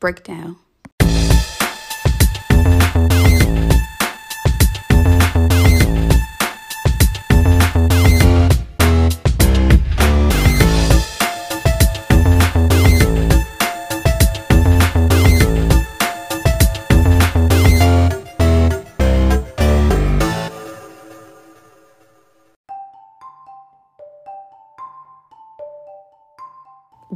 breakdown.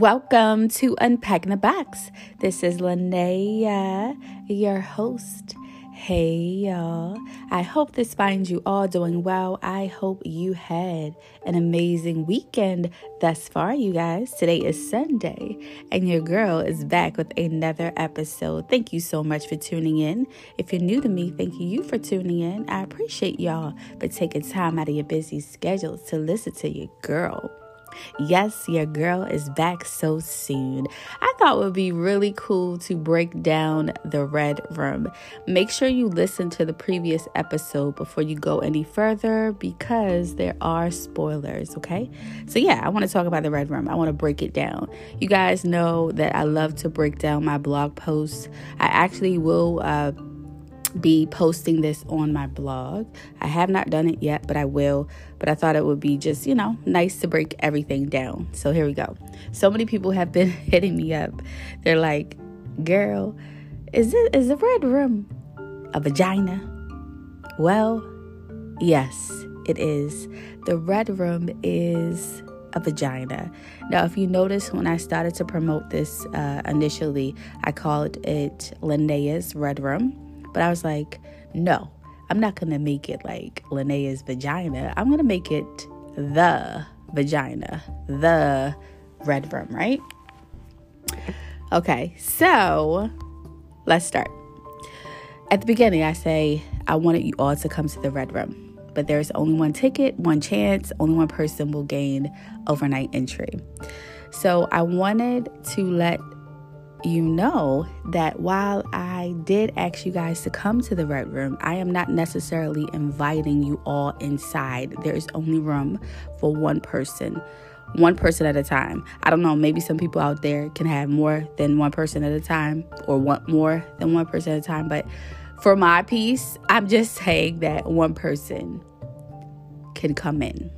Welcome to Unpacking the Box. This is Linnea, your host. Hey, y'all. I hope this finds you all doing well. I hope you had an amazing weekend thus far, you guys. Today is Sunday, and your girl is back with another episode. Thank you so much for tuning in. If you're new to me, thank you for tuning in. I appreciate y'all for taking time out of your busy schedules to listen to your girl. Yes, your girl is back so soon. I thought it would be really cool to break down the Red Room. Make sure you listen to the previous episode before you go any further because there are spoilers, okay? So, yeah, I want to talk about the Red Room. I want to break it down. You guys know that I love to break down my blog posts. I actually will. Uh, be posting this on my blog. I have not done it yet, but I will. But I thought it would be just, you know, nice to break everything down. So here we go. So many people have been hitting me up. They're like, girl, is it is the red room a vagina? Well, yes, it is. The red room is a vagina. Now, if you notice, when I started to promote this uh, initially, I called it Linnea's Red Room but I was like, no, I'm not going to make it like Linnea's vagina. I'm going to make it the vagina, the red room, right? Okay, so let's start. At the beginning, I say, I wanted you all to come to the red room, but there's only one ticket, one chance, only one person will gain overnight entry. So I wanted to let you know that while I did ask you guys to come to the Red Room, I am not necessarily inviting you all inside. There is only room for one person, one person at a time. I don't know, maybe some people out there can have more than one person at a time or want more than one person at a time, but for my piece, I'm just saying that one person can come in.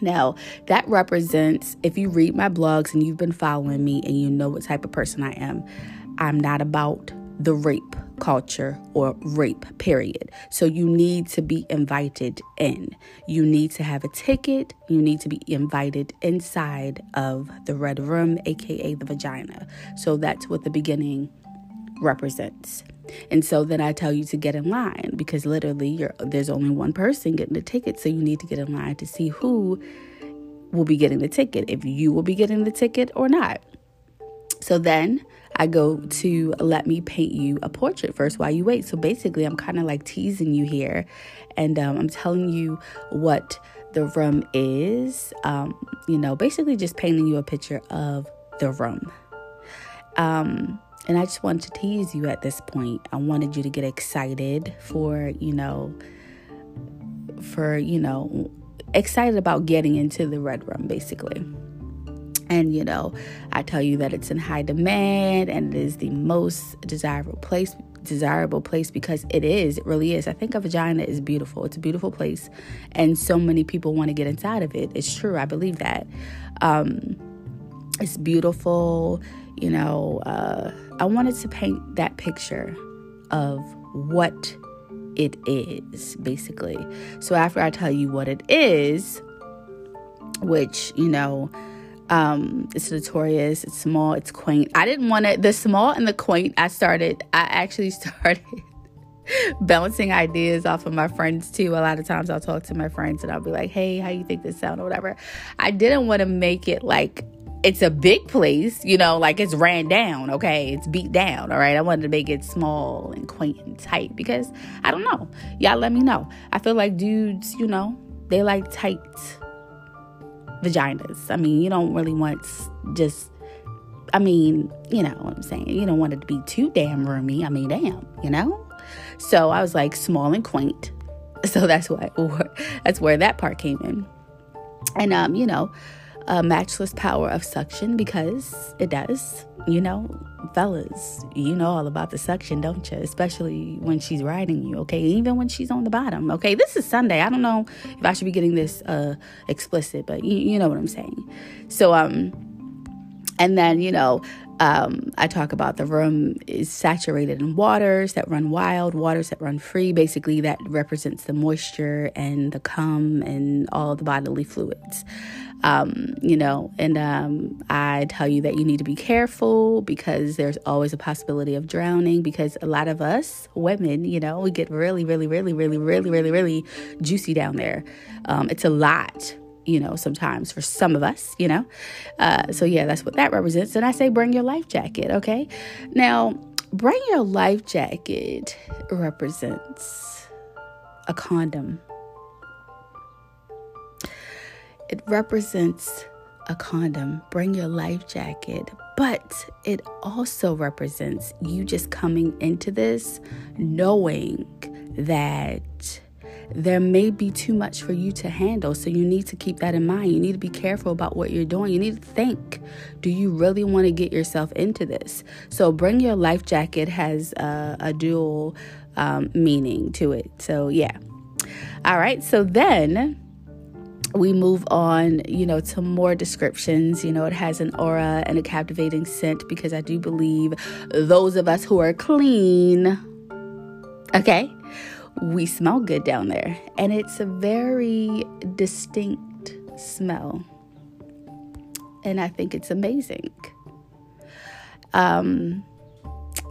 Now, that represents, if you read my blogs and you've been following me and you know what type of person I am, I'm not about the rape culture or rape, period. So you need to be invited in. You need to have a ticket. You need to be invited inside of the red room, aka the vagina. So that's what the beginning represents. And so then I tell you to get in line because literally there's only one person getting the ticket. So you need to get in line to see who will be getting the ticket, if you will be getting the ticket or not. So then I go to let me paint you a portrait first while you wait. So basically, I'm kind of like teasing you here and um, I'm telling you what the room is. Um, you know, basically just painting you a picture of the room. Um, and I just wanted to tease you at this point. I wanted you to get excited for, you know, for, you know, excited about getting into the red room, basically. And, you know, I tell you that it's in high demand and it is the most desirable place desirable place because it is it really is. I think a vagina is beautiful. It's a beautiful place and so many people want to get inside of it. It's true. I believe that. Um it's beautiful you know, uh, I wanted to paint that picture of what it is, basically. So after I tell you what it is, which, you know, um, it's notorious, it's small, it's quaint. I didn't want it, the small and the quaint, I started, I actually started bouncing ideas off of my friends too. A lot of times I'll talk to my friends and I'll be like, hey, how you think this sound or whatever. I didn't want to make it like it's a big place, you know, like it's ran down, okay? It's beat down, all right? I wanted to make it small and quaint and tight because I don't know. Y'all let me know. I feel like dudes, you know, they like tight vaginas. I mean, you don't really want just I mean, you know what I'm saying? You don't want it to be too damn roomy. I mean, damn, you know? So I was like small and quaint. So that's why that's where that part came in. And um, you know, a matchless power of suction because it does. You know, fellas, you know all about the suction, don't you? Especially when she's riding you, okay? Even when she's on the bottom, okay? This is Sunday. I don't know if I should be getting this uh explicit, but you, you know what I'm saying. So, um, and then, you know, um, I talk about the room is saturated in waters that run wild, waters that run free. Basically, that represents the moisture and the cum and all the bodily fluids. Um, you know, and um, I tell you that you need to be careful because there's always a possibility of drowning. Because a lot of us women, you know, we get really, really, really, really, really, really, really juicy down there. Um, it's a lot you know, sometimes for some of us, you know. Uh, so, yeah, that's what that represents. And I say, bring your life jacket, okay? Now, bring your life jacket represents a condom, it represents a condom. Bring your life jacket. But it also represents you just coming into this knowing that there may be too much for you to handle. So you need to keep that in mind. You need to be careful about what you're doing. You need to think do you really want to get yourself into this? So bring your life jacket has a, a dual um, meaning to it. So, yeah. All right. So then we move on, you know, to more descriptions. You know, it has an aura and a captivating scent because I do believe those of us who are clean, okay, we smell good down there. And it's a very distinct smell. And I think it's amazing. Um,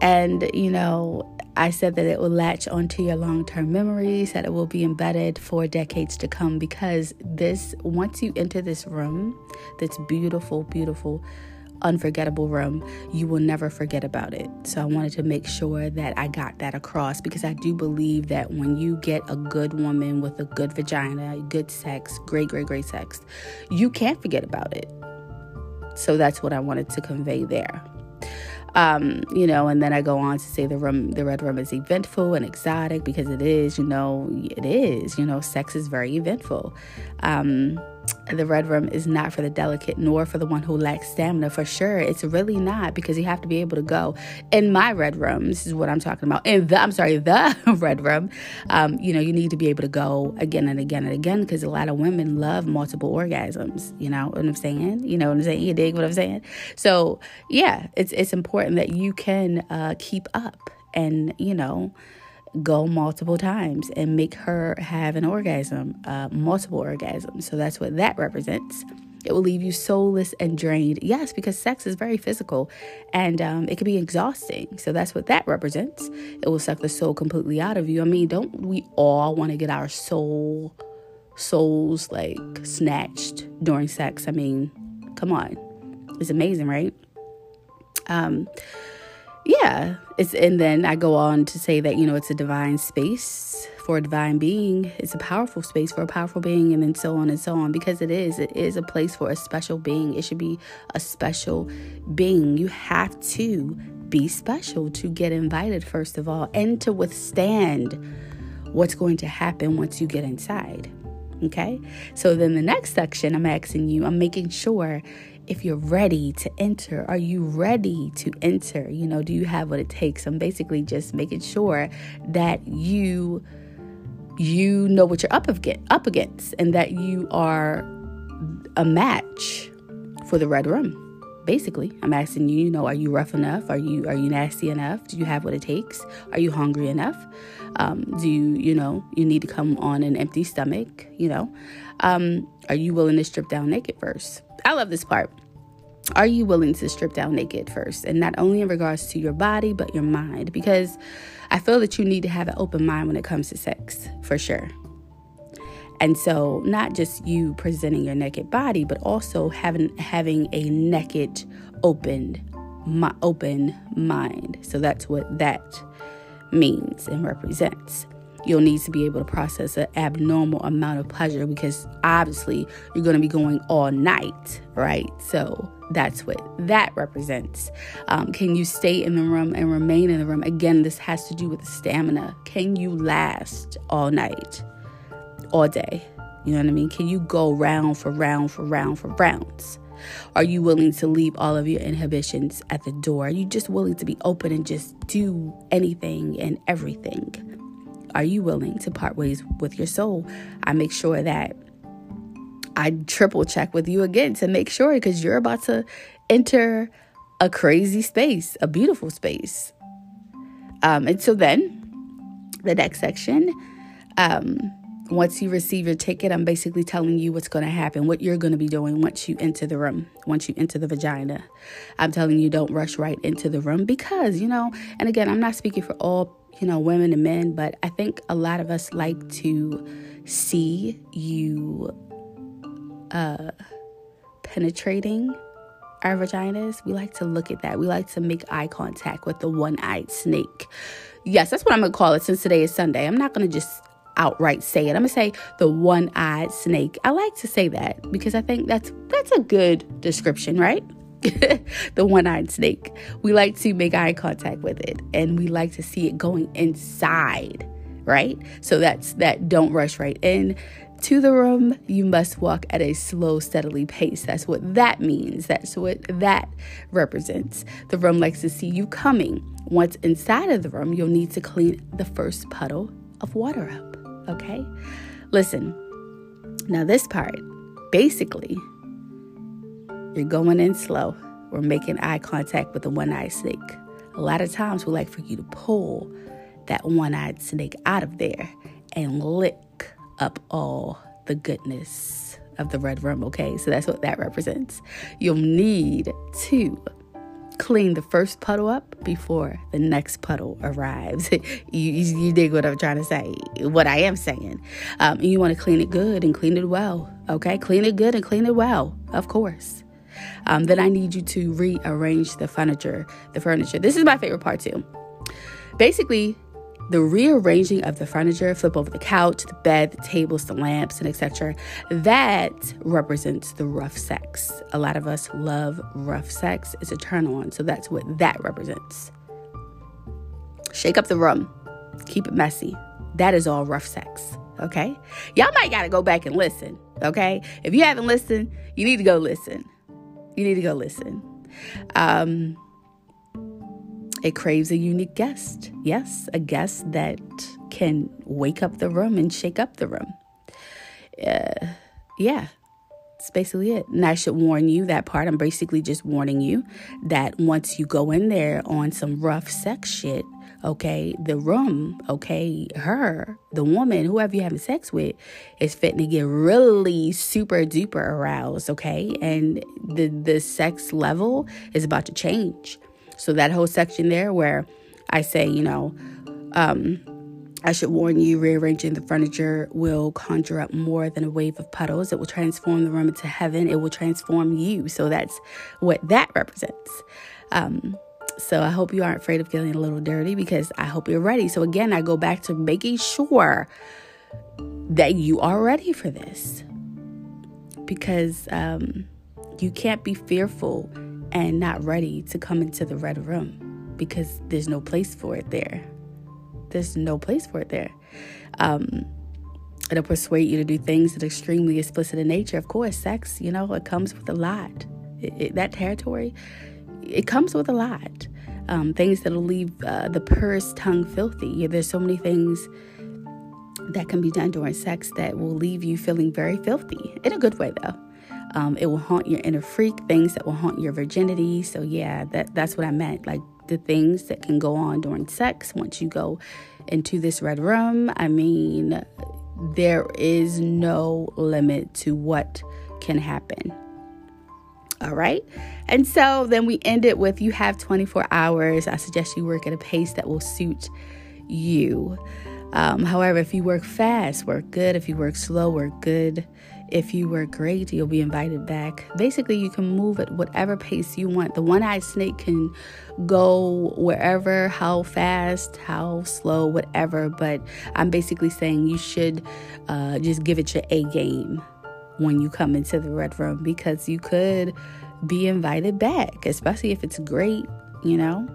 and, you know, I said that it will latch onto your long term memories, that it will be embedded for decades to come because this, once you enter this room, this beautiful, beautiful, unforgettable room, you will never forget about it. So I wanted to make sure that I got that across because I do believe that when you get a good woman with a good vagina, good sex, great, great, great sex, you can't forget about it. So that's what I wanted to convey there. Um, you know, and then I go on to say the room, the red room is eventful and exotic because it is, you know, it is, you know, sex is very eventful. Um, the red room is not for the delicate nor for the one who lacks stamina for sure. It's really not because you have to be able to go. In my red room this is what i'm talking about in the i'm sorry the red room um, you know you need to be able to go again and again and again because a lot of women love multiple orgasms you know what i'm saying? You know what i'm saying? You dig what i'm saying? So yeah it's it's important that you can uh, keep up and you know go multiple times and make her have an orgasm, uh, multiple orgasms. So that's what that represents. It will leave you soulless and drained. Yes, because sex is very physical and um, it can be exhausting. So that's what that represents. It will suck the soul completely out of you. I mean, don't we all want to get our soul, souls like snatched during sex? I mean, come on. It's amazing, right? Um, yeah it's and then i go on to say that you know it's a divine space for a divine being. It's a powerful space for a powerful being and then so on and so on. Because it is it is a place for a special being. It should be a special being. You have to be special to get invited first of all and to withstand what's going to happen once you get inside okay? So then the next section i'm asking you i'm making sure if you're ready to enter. Are you ready to enter? You know, do you have what it takes? I'm basically just making sure that you you know what you're up up against and that you are a match for the red room. Basically, I'm asking you, you know, are you rough enough? Are you are you nasty enough? Do you have what it takes? Are you hungry enough? Um, do you, you know, you need to come on an empty stomach? You know, um, are you willing to strip down naked first? I love this part. Are you willing to strip down naked first? And not only in regards to your body, but your mind. Because I feel that you need to have an open mind when it comes to sex, for sure. And so, not just you presenting your naked body, but also having having a naked, open, my, open mind. So that's what that means and represents you'll need to be able to process an abnormal amount of pleasure because obviously you're going to be going all night, right? So that's what that represents. Um, can you stay in the room and remain in the room? Again, this has to do with stamina. Can you last all night, all day? You know what I mean? Can you go round for round for round for rounds? Are you willing to leave all of your inhibitions at the door? Are you just willing to be open and just do anything and everything? Are you willing to part ways with your soul? I make sure that I triple check with you again to make sure because you're about to enter a crazy space, a beautiful space. Um, and so then the next section, um, once you receive your ticket, I'm basically telling you what's going to happen, what you're going to be doing once you enter the room, once you enter the vagina. I'm telling you, don't rush right into the room because, you know, and again, I'm not speaking for all, you know, women and men, but I think a lot of us like to see you uh, penetrating our vaginas. We like to look at that. We like to make eye contact with the one eyed snake. Yes, that's what I'm going to call it since today is Sunday. I'm not going to just outright say it. I'm to say the one-eyed snake. I like to say that because I think that's that's a good description, right? the one-eyed snake. We like to make eye contact with it and we like to see it going inside, right? So that's that don't rush right in to the room, you must walk at a slow, steadily pace. That's what that means. That's what that represents. The room likes to see you coming. Once inside of the room, you'll need to clean the first puddle of water up. Okay? Listen, now this part, basically, you're going in slow. We're making eye contact with the one eyed snake. A lot of times we like for you to pull that one eyed snake out of there and lick up all the goodness of the red room, okay? So that's what that represents. You'll need to clean the first puddle up before the next puddle arrives. you, you, you, dig what I'm trying to say, what I am saying. Um, you want to clean it good and clean it well, okay? Clean it good and clean it well, of course. Um, then I need you to rearrange the furniture. The furniture. This is my favorite part too. Basically, the rearranging of the furniture, flip over the couch, the bed, the tables, the lamps, and etc. That represents the rough sex. A lot of us love rough sex. It's a turn on. So that's what that represents. Shake up the room. Keep it messy. That is all rough sex. Okay? Y'all might got to go back and listen. Okay? If you haven't listened, you need to go listen. You need to go listen. Um, it craves a unique guest. Yes, a guest that can wake up the room and shake up the room. Uh, yeah, that's basically it. And I should warn you that part. I'm basically just warning you that once you go in there on some rough sex shit, okay, the room, okay, her, the woman, whoever you're having sex with, is fitting to get really super duper aroused, okay? And the the sex level is about to change. So that whole section there where I say, you know, um, I should warn you, rearranging the furniture will conjure up more than a wave of puddles. It will transform the room into heaven. It will transform you. So that's what that represents. Um, so I hope you aren't afraid of getting a little dirty because I hope you're ready. So again, I go back to making sure that you are ready for this because um, you can't be fearful and not ready to come into the red room because there's no place for it there. There's no place for it there. Um, it'll persuade you to do things that are extremely explicit in nature. Of course, sex, you know, it comes with a lot. It, it, that territory, it comes with a lot. Um, things that'll leave uh, the purest tongue filthy. There's so many things that can be done during sex that will leave you feeling very filthy in a good way, though. Um, it will haunt your inner freak, things that will haunt your virginity. So yeah, that that's what I meant. Like the things that can go on during sex once you go into this red room. I mean, there is no limit to what can happen. All right. And so then we end it with you have 24 hours. I suggest you work at a pace that will suit you. Um, however, if you work fast, work good. If you work slow, work good. If you were great, you'll be invited back. Basically, you can move at whatever pace you want. The one eyed snake can go wherever, how fast, how slow, whatever. But I'm basically saying you should uh, just give it your A game when you come into the red room because you could be invited back, especially if it's great, you know.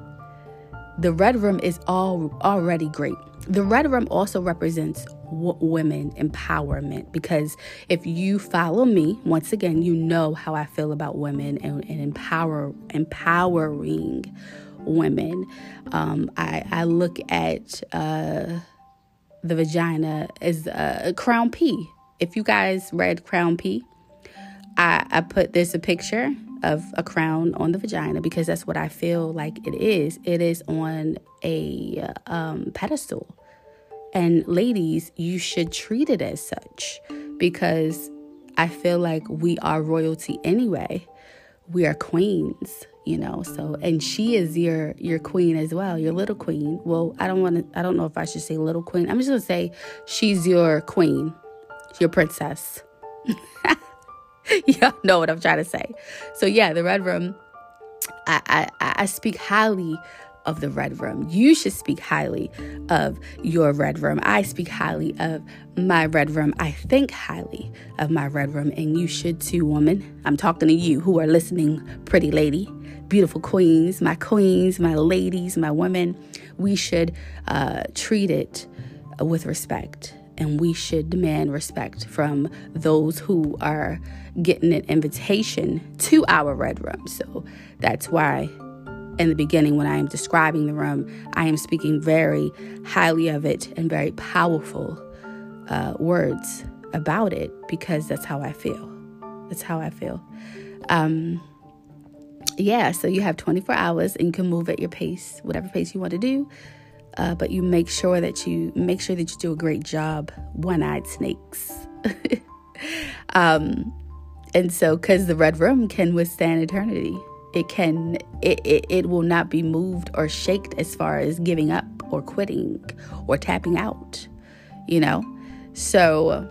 The red room is all already great. The red room also represents w- women empowerment because if you follow me, once again, you know how I feel about women and, and empower empowering women. Um, I, I look at uh, the vagina as a crown P. If you guys read Crown P, I, I put this a picture of a crown on the vagina because that's what I feel like it is. It is on a um, pedestal. And ladies, you should treat it as such because I feel like we are royalty anyway. We are queens, you know. So, and she is your your queen as well, your little queen. Well, I don't want to. I don't know if I should say little queen. I'm just gonna say she's your queen, your princess. Y'all know what I'm trying to say. So yeah, the red room. I, I, I speak highly of the red room. You should speak highly of your red room. I speak highly of my red room. I think highly of my red room, and you should too, woman. I'm talking to you who are listening, pretty lady, beautiful queens, my queens, my ladies, my women. We should uh, treat it with respect and we should demand respect from those who are getting an invitation to our red room. So that's why in the beginning, when I am describing the room, I am speaking very highly of it and very powerful uh, words about it because that's how I feel. That's how I feel. Um, yeah, so you have 24 hours and you can move at your pace, whatever pace you want to do. Uh, but you make sure that you make sure that you do a great job one-eyed snakes um, and so because the red room can withstand eternity it can it, it, it will not be moved or shaked as far as giving up or quitting or tapping out you know? So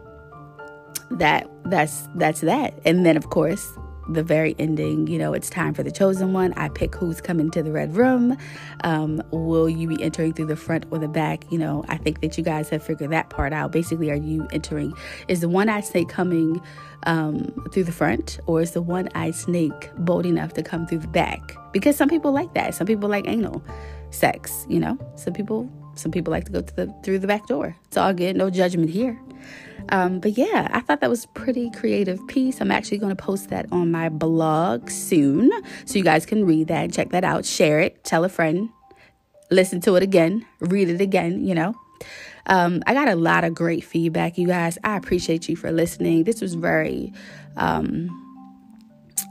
that that's that's that. And then of course the very ending, you know, it's time for the chosen one. I pick who's coming to the red room. Um, will you be entering through the front or the back? You know, I think that you guys have figured that part out. Basically, are you entering? Is the one eyed snake coming um, through the front, or is the one eyed snake bold enough to come through the back? Because some people like that. Some people like anal sex. You know, some people some people like to go to the through the back door. It's all good. No judgment here. Um, but yeah, I thought that was pretty creative piece. I'm actually going to post that on my blog soon, so you guys can read that, and check that out, share it, tell a friend, listen to it again, read it again. You know. Um, I got a lot of great feedback, you guys. I appreciate you for listening. This was very, um,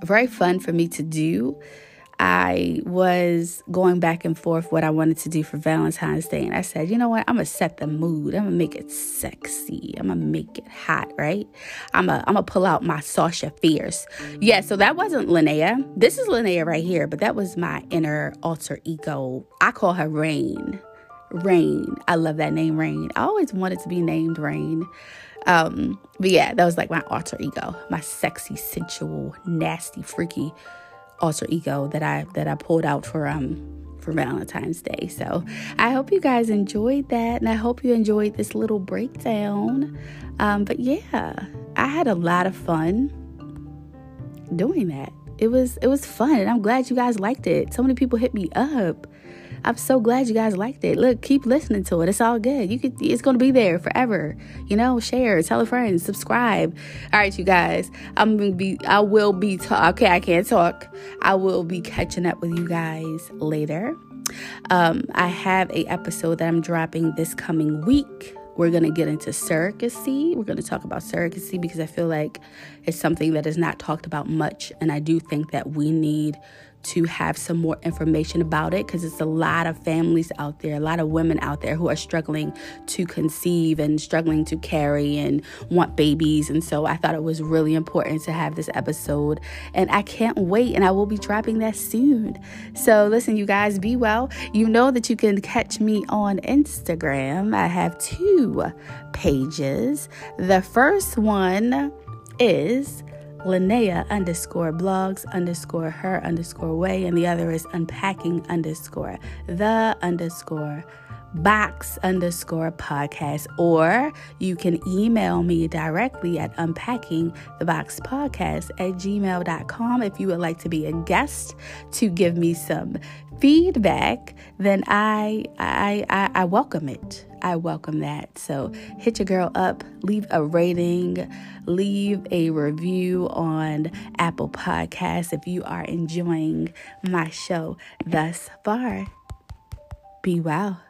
very fun for me to do. I was going back and forth what I wanted to do for Valentine's Day. And I said, you know what? I'm going to set the mood. I'm going to make it sexy. I'm going to make it hot, right? I'm going I'm to pull out my Sasha Fierce. Yeah, so that wasn't Linnea. This is Linnea right here, but that was my inner alter ego. I call her Rain. Rain. I love that name, Rain. I always wanted to be named Rain. Um, but yeah, that was like my alter ego, my sexy, sensual, nasty, freaky alter ego that I that I pulled out for um for Valentine's Day. So I hope you guys enjoyed that, and I hope you enjoyed this little breakdown. Um, but yeah, I had a lot of fun doing that. It was it was fun, and I'm glad you guys liked it. So many people hit me up I'm so glad you guys liked it. Look, keep listening to it. It's all good. You could it's gonna be there forever. You know, share, tell a friend, subscribe. All right, you guys. I'm gonna be I will be talk okay, I can't talk. I will be catching up with you guys later. Um, I have a episode that I'm dropping this coming week. We're going to get into surrogacy. We're going to talk about surrogacy because I feel like it's something that is not talked about much. And I do think that we need to have some more information about it because it's a lot of families out there, a lot of women out there who are struggling to conceive and struggling to carry and want babies. And so I thought it was really important to have this episode. And I can't wait, and I will be dropping that soon. So listen, you guys, be well. You know that you can catch me on Instagram. I have two pages. The first one is Linnea underscore blogs underscore her underscore way, and the other is unpacking underscore the underscore box underscore podcast, or you can email me directly at unpacking the box podcast at gmail.com if you would like to be a guest to give me some feedback, then I I I, I welcome it. I welcome that. So hit your girl up, leave a rating, leave a review on Apple Podcasts if you are enjoying my show thus far. Be well.